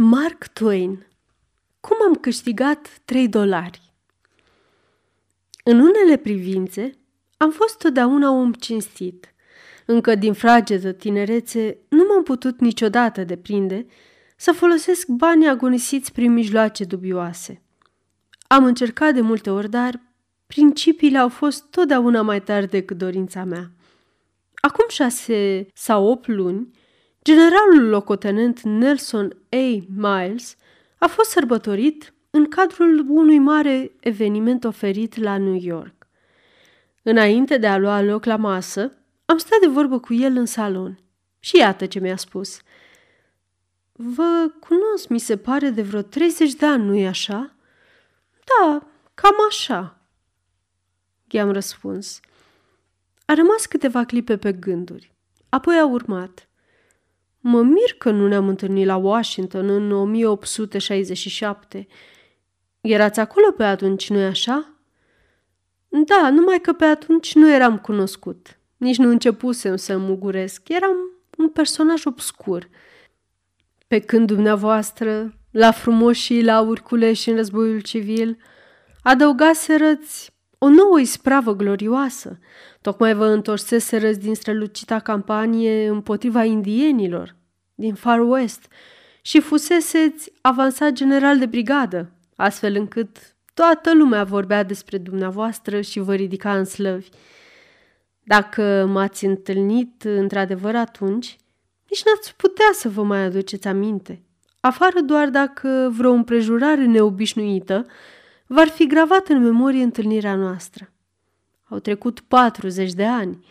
Mark Twain Cum am câștigat 3 dolari? În unele privințe, am fost totdeauna om cinstit. Încă din fragedă tinerețe nu m-am putut niciodată deprinde să folosesc banii agonisiți prin mijloace dubioase. Am încercat de multe ori, dar principiile au fost totdeauna mai tari decât dorința mea. Acum șase sau opt luni, Generalul locotenent Nelson A. Miles a fost sărbătorit în cadrul unui mare eveniment oferit la New York. Înainte de a lua loc la masă, am stat de vorbă cu el în salon și iată ce mi-a spus. Vă cunosc, mi se pare, de vreo 30 de ani, nu-i așa? Da, cam așa. I-am răspuns. A rămas câteva clipe pe gânduri. Apoi a urmat. Mă mir că nu ne-am întâlnit la Washington în 1867. Erați acolo pe atunci, nu-i așa? Da, numai că pe atunci nu eram cunoscut. Nici nu începusem să muguresc. Eram un personaj obscur. Pe când dumneavoastră, la frumoșii la și în războiul civil, adăugaserăți o nouă ispravă glorioasă. Tocmai vă întorseserăți din strălucita campanie împotriva indienilor din Far West și fuseseți avansat general de brigadă, astfel încât toată lumea vorbea despre dumneavoastră și vă ridica în slăvi. Dacă m-ați întâlnit într-adevăr atunci, nici n-ați putea să vă mai aduceți aminte, afară doar dacă vreo împrejurare neobișnuită v-ar fi gravat în memorie întâlnirea noastră. Au trecut 40 de ani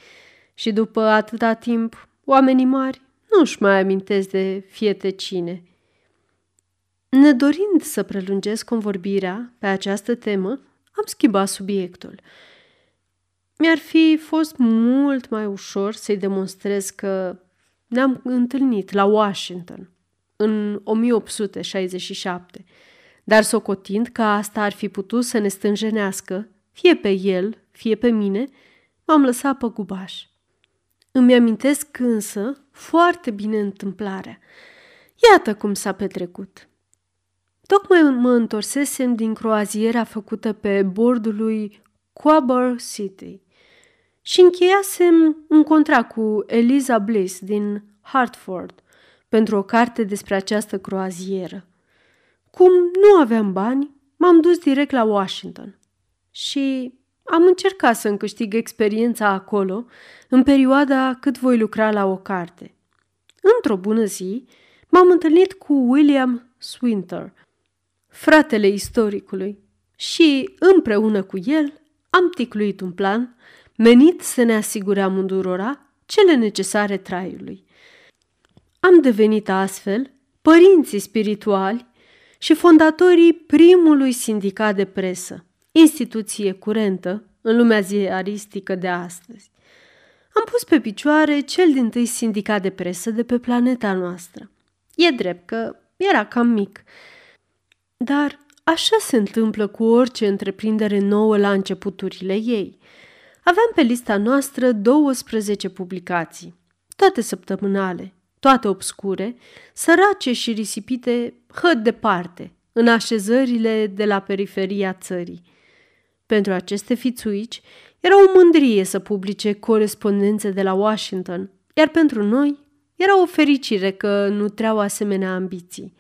și după atâta timp, oamenii mari nu-și mai amintesc de fiete cine. Nedorind să prelungesc convorbirea pe această temă, am schimbat subiectul. Mi-ar fi fost mult mai ușor să-i demonstrez că ne-am întâlnit la Washington în 1867, dar socotind că asta ar fi putut să ne stânjenească, fie pe el, fie pe mine, m-am lăsat pe gubaș. Îmi amintesc însă foarte bine întâmplarea. Iată cum s-a petrecut. Tocmai mă întorsesem din croaziera făcută pe bordul lui Quabar City și încheiasem un contract cu Eliza Bliss din Hartford pentru o carte despre această croazieră. Cum nu aveam bani, m-am dus direct la Washington și am încercat să-mi câștig experiența acolo în perioada cât voi lucra la o carte. Într-o bună zi, m-am întâlnit cu William Swinter, fratele istoricului, și împreună cu el am ticluit un plan menit să ne asigure amândurora cele necesare traiului. Am devenit astfel părinții spirituali și fondatorii primului sindicat de presă, instituție curentă în lumea ziaristică de astăzi. Am pus pe picioare cel din tâi sindicat de presă de pe planeta noastră. E drept că era cam mic, dar așa se întâmplă cu orice întreprindere nouă la începuturile ei. Aveam pe lista noastră 12 publicații, toate săptămânale, toate obscure, sărace și risipite hăt departe, în așezările de la periferia țării. Pentru aceste fițuici era o mândrie să publice corespondențe de la Washington, iar pentru noi era o fericire că nu treau asemenea ambiții.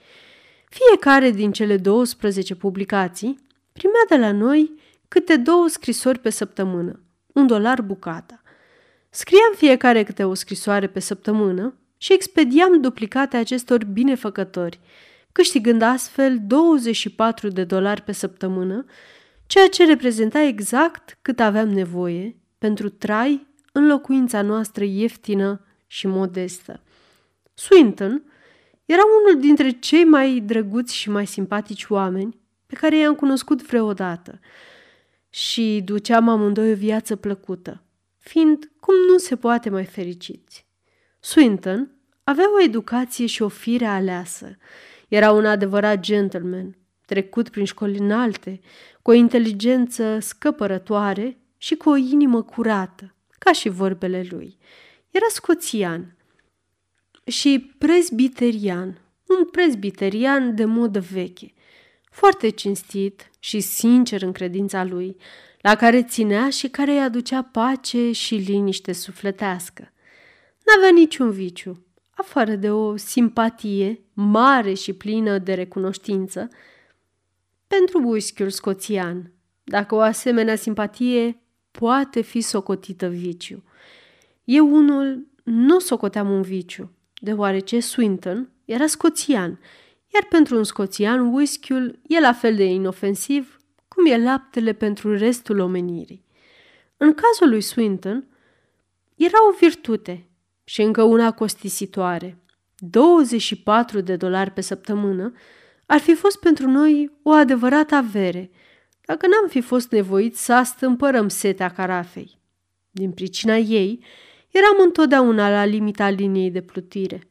Fiecare din cele 12 publicații primea de la noi câte două scrisori pe săptămână, un dolar bucata. Scriam fiecare câte o scrisoare pe săptămână și expediam duplicate acestor binefăcători, câștigând astfel 24 de dolari pe săptămână ceea ce reprezenta exact cât aveam nevoie pentru trai în locuința noastră ieftină și modestă. Swinton era unul dintre cei mai drăguți și mai simpatici oameni pe care i-am cunoscut vreodată și duceam amândoi o viață plăcută, fiind cum nu se poate mai fericiți. Swinton avea o educație și o fire aleasă. Era un adevărat gentleman, trecut prin școli înalte, cu o inteligență scăpărătoare și cu o inimă curată, ca și vorbele lui. Era scoțian și presbiterian, un presbiterian de modă veche, foarte cinstit și sincer în credința lui, la care ținea și care îi aducea pace și liniște sufletească. N-avea niciun viciu, afară de o simpatie mare și plină de recunoștință pentru whisky scoțian, dacă o asemenea simpatie poate fi socotită viciu. Eu unul nu socoteam un viciu, deoarece Swinton era scoțian, iar pentru un scoțian whisky-ul e la fel de inofensiv cum e laptele pentru restul omenirii. În cazul lui Swinton, era o virtute și încă una costisitoare. 24 de dolari pe săptămână ar fi fost pentru noi o adevărată avere, dacă n-am fi fost nevoiți să astâmpărăm setea carafei. Din pricina ei, eram întotdeauna la limita liniei de plutire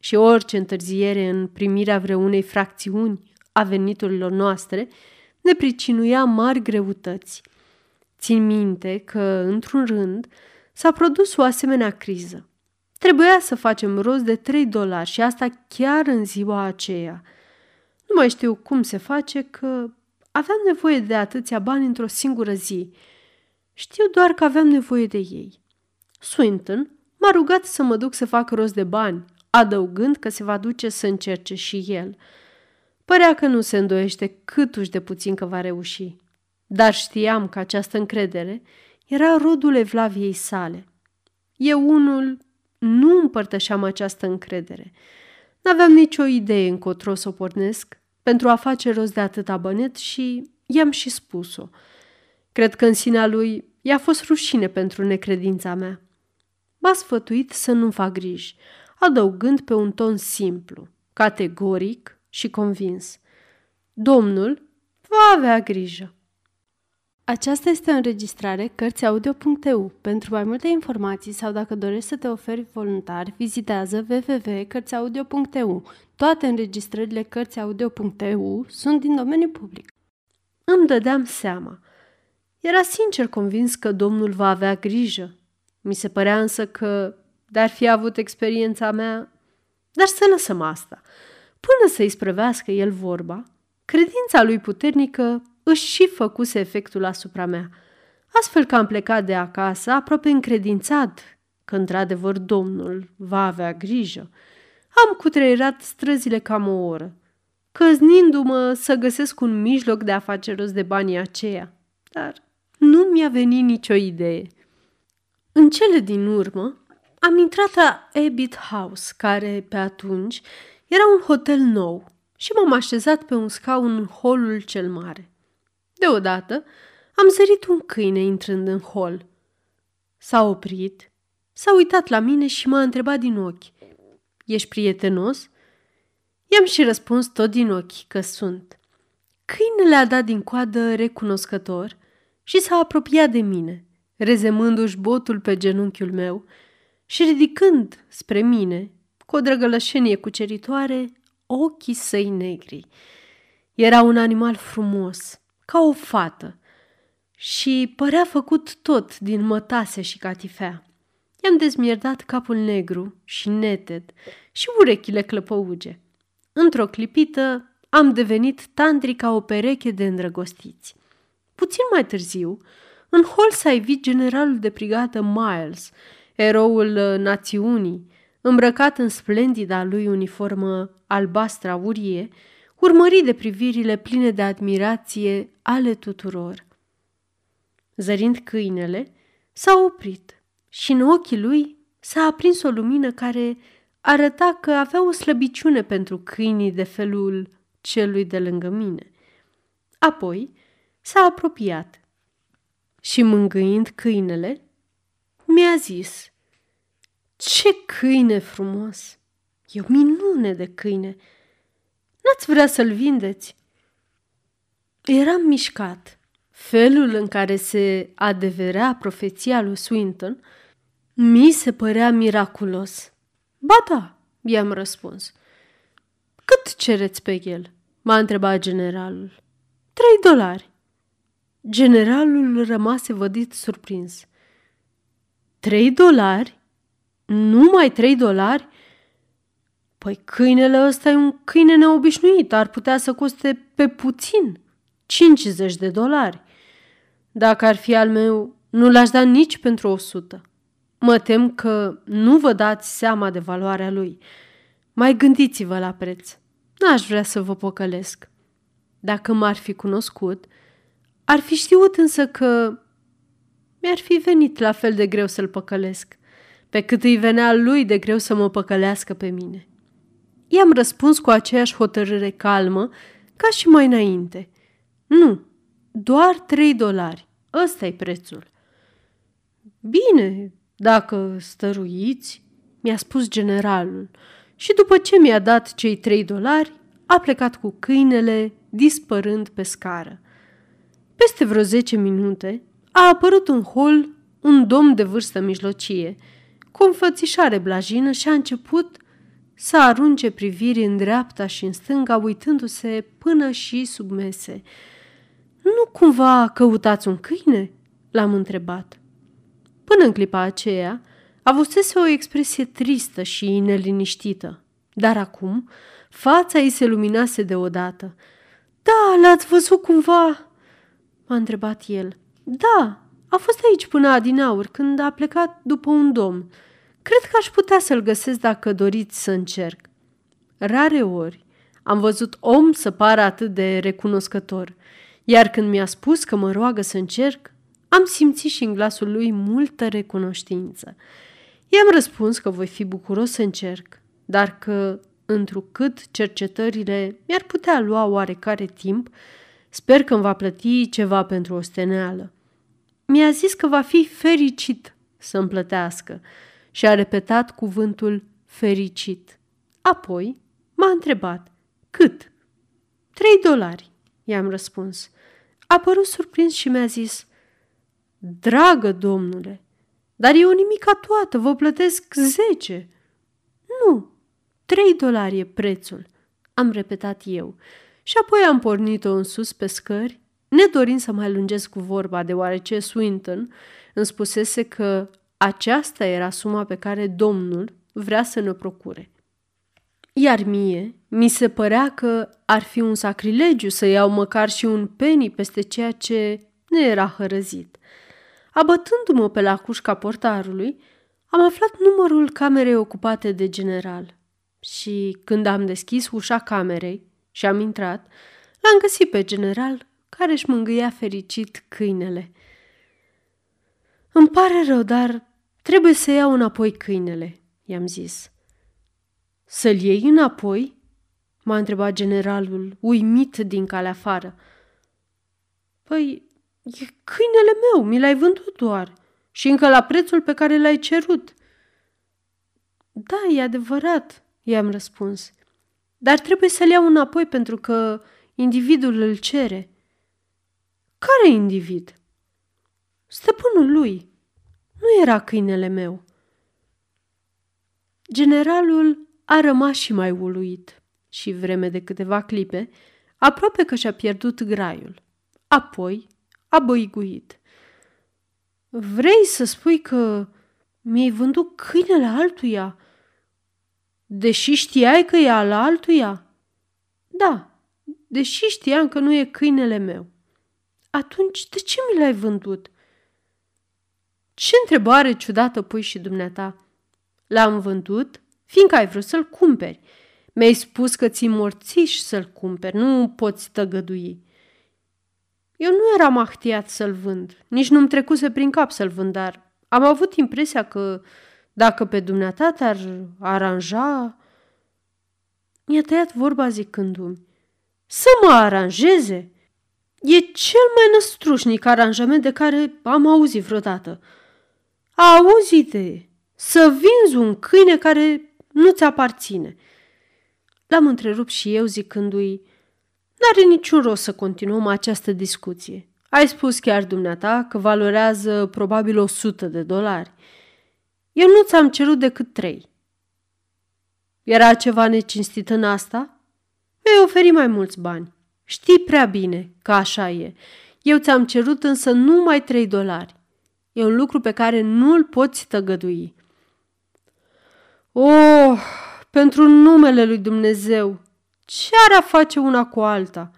și orice întârziere în primirea vreunei fracțiuni a veniturilor noastre ne pricinuia mari greutăți. Țin minte că, într-un rând, s-a produs o asemenea criză. Trebuia să facem rost de 3 dolari și asta chiar în ziua aceea. Nu mai știu cum se face că aveam nevoie de atâția bani într-o singură zi. Știu doar că aveam nevoie de ei. Swinton m-a rugat să mă duc să fac rost de bani, adăugând că se va duce să încerce și el. Părea că nu se îndoiește câtuși de puțin că va reuși. Dar știam că această încredere era rodul evlaviei sale. Eu unul nu împărtășeam această încredere. N-aveam nicio idee încotro să o pornesc pentru a face rost de atâta bănet și i-am și spus-o. Cred că în sinea lui i-a fost rușine pentru necredința mea. M-a sfătuit să nu fac griji, adăugând pe un ton simplu, categoric și convins. Domnul va avea grijă. Aceasta este o înregistrare Cărțiaudio.eu. Pentru mai multe informații sau dacă dorești să te oferi voluntar, vizitează www.cărțiaudio.eu. Toate înregistrările Cărțiaudio.eu sunt din domeniu public. Îmi dădeam seama. Era sincer convins că domnul va avea grijă. Mi se părea însă că, dar fi avut experiența mea, dar să lăsăm asta. Până să-i sprăvească el vorba, credința lui puternică își și făcuse efectul asupra mea, astfel că am plecat de acasă aproape încredințat că într-adevăr domnul va avea grijă. Am cutreierat străzile cam o oră, căznindu-mă să găsesc un mijloc de a face rost de banii aceia, dar nu mi-a venit nicio idee. În cele din urmă, am intrat la Abbott House, care, pe atunci, era un hotel nou și m-am așezat pe un scaun în holul cel mare. Deodată am sărit un câine intrând în hol. S-a oprit, s-a uitat la mine și m-a întrebat din ochi. Ești prietenos? I-am și răspuns tot din ochi că sunt. Câinele a dat din coadă recunoscător și s-a apropiat de mine, rezemându-și botul pe genunchiul meu și ridicând spre mine, cu o drăgălășenie cuceritoare, ochii săi negri. Era un animal frumos, ca o fată și părea făcut tot din mătase și catifea. I-am dezmierdat capul negru și neted și urechile clăpăuge. Într-o clipită am devenit tandri ca o pereche de îndrăgostiți. Puțin mai târziu, în hol s-a evit generalul de brigată Miles, eroul uh, națiunii, îmbrăcat în splendida lui uniformă albastră aurie, urmărit de privirile pline de admirație ale tuturor. Zărind câinele, s-a oprit și în ochii lui s-a aprins o lumină care arăta că avea o slăbiciune pentru câinii de felul celui de lângă mine. Apoi s-a apropiat și mângâind câinele, mi-a zis Ce câine frumos! E o minune de câine! N-ați vrea să-l vindeți? Eram mișcat. Felul în care se adeverea profeția lui Swinton mi se părea miraculos. Ba da, i-am răspuns. Cât cereți pe el? M-a întrebat generalul. Trei dolari. Generalul rămase vădit surprins. Trei dolari? Numai trei dolari? Păi câinele ăsta e un câine neobișnuit, ar putea să coste pe puțin 50 de dolari. Dacă ar fi al meu, nu l-aș da nici pentru o sută. Mă tem că nu vă dați seama de valoarea lui. Mai gândiți-vă la preț. N-aș vrea să vă păcălesc. Dacă m-ar fi cunoscut, ar fi știut însă că mi-ar fi venit la fel de greu să-l păcălesc, pe cât îi venea lui de greu să mă păcălească pe mine. I-am răspuns cu aceeași hotărâre calmă ca și mai înainte. Nu, doar trei dolari. ăsta e prețul. Bine, dacă stăruiți, mi-a spus generalul și după ce mi-a dat cei trei dolari, a plecat cu câinele, dispărând pe scară. Peste vreo zece minute a apărut în hol un domn de vârstă mijlocie, cu o fățișare blajină și a început să arunce priviri în dreapta și în stânga, uitându-se până și sub mese. Nu cumva căutați un câine?" l-am întrebat. Până în clipa aceea, avusese o expresie tristă și neliniștită, dar acum fața ei se luminase deodată. Da, l-ați văzut cumva?" m-a întrebat el. Da, a fost aici până adinaur, când a plecat după un domn. Cred că aș putea să-l găsesc dacă doriți să încerc. Rare ori am văzut om să pară atât de recunoscător, iar când mi-a spus că mă roagă să încerc, am simțit și în glasul lui multă recunoștință. I-am răspuns că voi fi bucuros să încerc, dar că, întrucât cercetările mi-ar putea lua oarecare timp, sper că îmi va plăti ceva pentru o steneală. Mi-a zis că va fi fericit să-mi plătească și a repetat cuvântul fericit. Apoi m-a întrebat, cât? Trei dolari, i-am răspuns. A părut surprins și mi-a zis, dragă domnule, dar e o nimica toată, vă plătesc zece. Nu, trei dolari e prețul, am repetat eu și apoi am pornit-o în sus pe scări, nedorind să mai lungesc cu vorba, deoarece Swinton îmi spusese că aceasta era suma pe care domnul vrea să ne procure. Iar mie mi se părea că ar fi un sacrilegiu să iau măcar și un penny peste ceea ce ne era hărăzit. Abătându-mă pe la cușca portarului, am aflat numărul camerei ocupate de general și când am deschis ușa camerei și am intrat, l-am găsit pe general care își mângâia fericit câinele. Îmi pare rău, dar trebuie să iau înapoi câinele, i-am zis. Să-l iei înapoi? m-a întrebat generalul, uimit din calea afară. Păi, E câinele meu, mi l-ai vândut doar și încă la prețul pe care l-ai cerut. Da, e adevărat, i-am răspuns. Dar trebuie să-l iau înapoi pentru că individul îl cere. Care individ? Stăpânul lui. Nu era câinele meu. Generalul a rămas și mai uluit și vreme de câteva clipe, aproape că și-a pierdut graiul. Apoi a băiguit. Vrei să spui că mi-ai vândut câinele altuia? Deși știai că e al altuia? Da, deși știam că nu e câinele meu. Atunci de ce mi l-ai vândut? Ce întrebare ciudată pui și dumneata. L-am vândut fiindcă ai vrut să-l cumperi. Mi-ai spus că ți morțiși să-l cumperi, nu poți tăgădui. Eu nu eram ahtiat să-l vând, nici nu-mi trecuse prin cap să-l vând, dar am avut impresia că dacă pe dumneata te-ar aranja... Mi-a tăiat vorba zicându-mi, să mă aranjeze? E cel mai năstrușnic aranjament de care am auzit vreodată. Auzi-te, să vinzi un câine care nu ți aparține. L-am întrerupt și eu zicându-i, N-are niciun rost să continuăm această discuție. Ai spus chiar dumneata că valorează probabil 100 de dolari. Eu nu ți-am cerut decât trei. Era ceva necinstit în asta? Mi-ai oferit mai mulți bani. Știi prea bine că așa e. Eu ți-am cerut însă numai trei dolari. E un lucru pe care nu-l poți tăgădui. Oh, pentru numele lui Dumnezeu, ce ar a face una cu alta?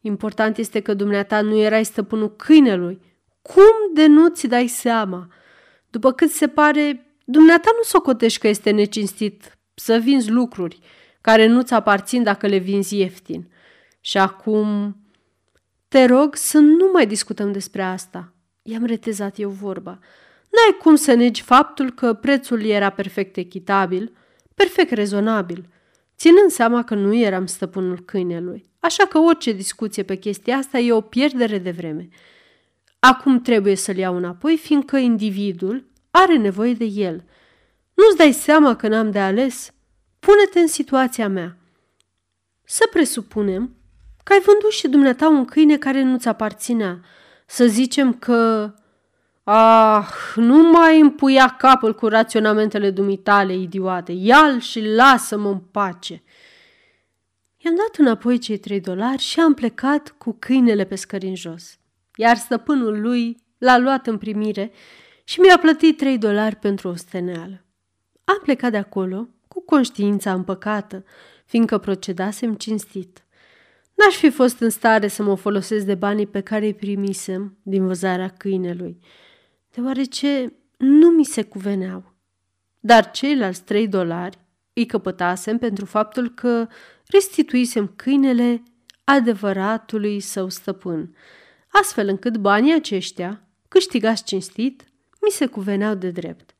Important este că dumneata nu erai stăpânul câinelui. Cum de nu ți dai seama? După cât se pare, dumneata nu socotești că este necinstit să vinzi lucruri care nu-ți aparțin dacă le vinzi ieftin. Și acum, te rog să nu mai discutăm despre asta. I-am retezat eu vorba. N-ai cum să negi faptul că prețul era perfect echitabil, perfect rezonabil, ținând seama că nu eram stăpânul câinelui. Așa că orice discuție pe chestia asta e o pierdere de vreme. Acum trebuie să-l iau înapoi, fiindcă individul are nevoie de el. Nu-ți dai seama că n-am de ales? Pune-te în situația mea. Să presupunem că ai vândut și dumneata un câine care nu-ți aparținea. Să zicem că... Ah, nu mai împuia capul cu raționamentele dumitale, idiote. Ia-l și lasă-mă în pace. I-am dat înapoi cei trei dolari și am plecat cu câinele pe scări în jos. Iar stăpânul lui l-a luat în primire și mi-a plătit trei dolari pentru o steneală. Am plecat de acolo cu conștiința împăcată, fiindcă procedasem cinstit. N-aș fi fost în stare să mă folosesc de banii pe care îi primisem din văzarea câinelui, deoarece nu mi se cuveneau. Dar ceilalți trei dolari îi căpătasem pentru faptul că restituisem câinele adevăratului său stăpân, astfel încât banii aceștia, câștigați cinstit, mi se cuveneau de drept.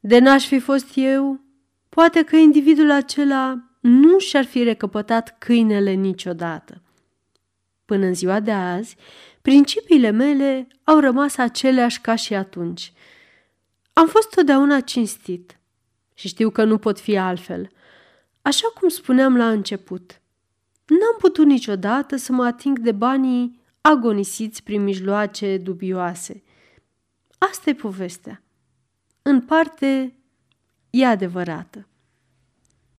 De n-aș fi fost eu, poate că individul acela nu și-ar fi recăpătat câinele niciodată. Până în ziua de azi, principiile mele au rămas aceleași ca și atunci. Am fost totdeauna cinstit și știu că nu pot fi altfel. Așa cum spuneam la început, n-am putut niciodată să mă ating de banii agonisiți prin mijloace dubioase. Asta e povestea. În parte, e adevărată.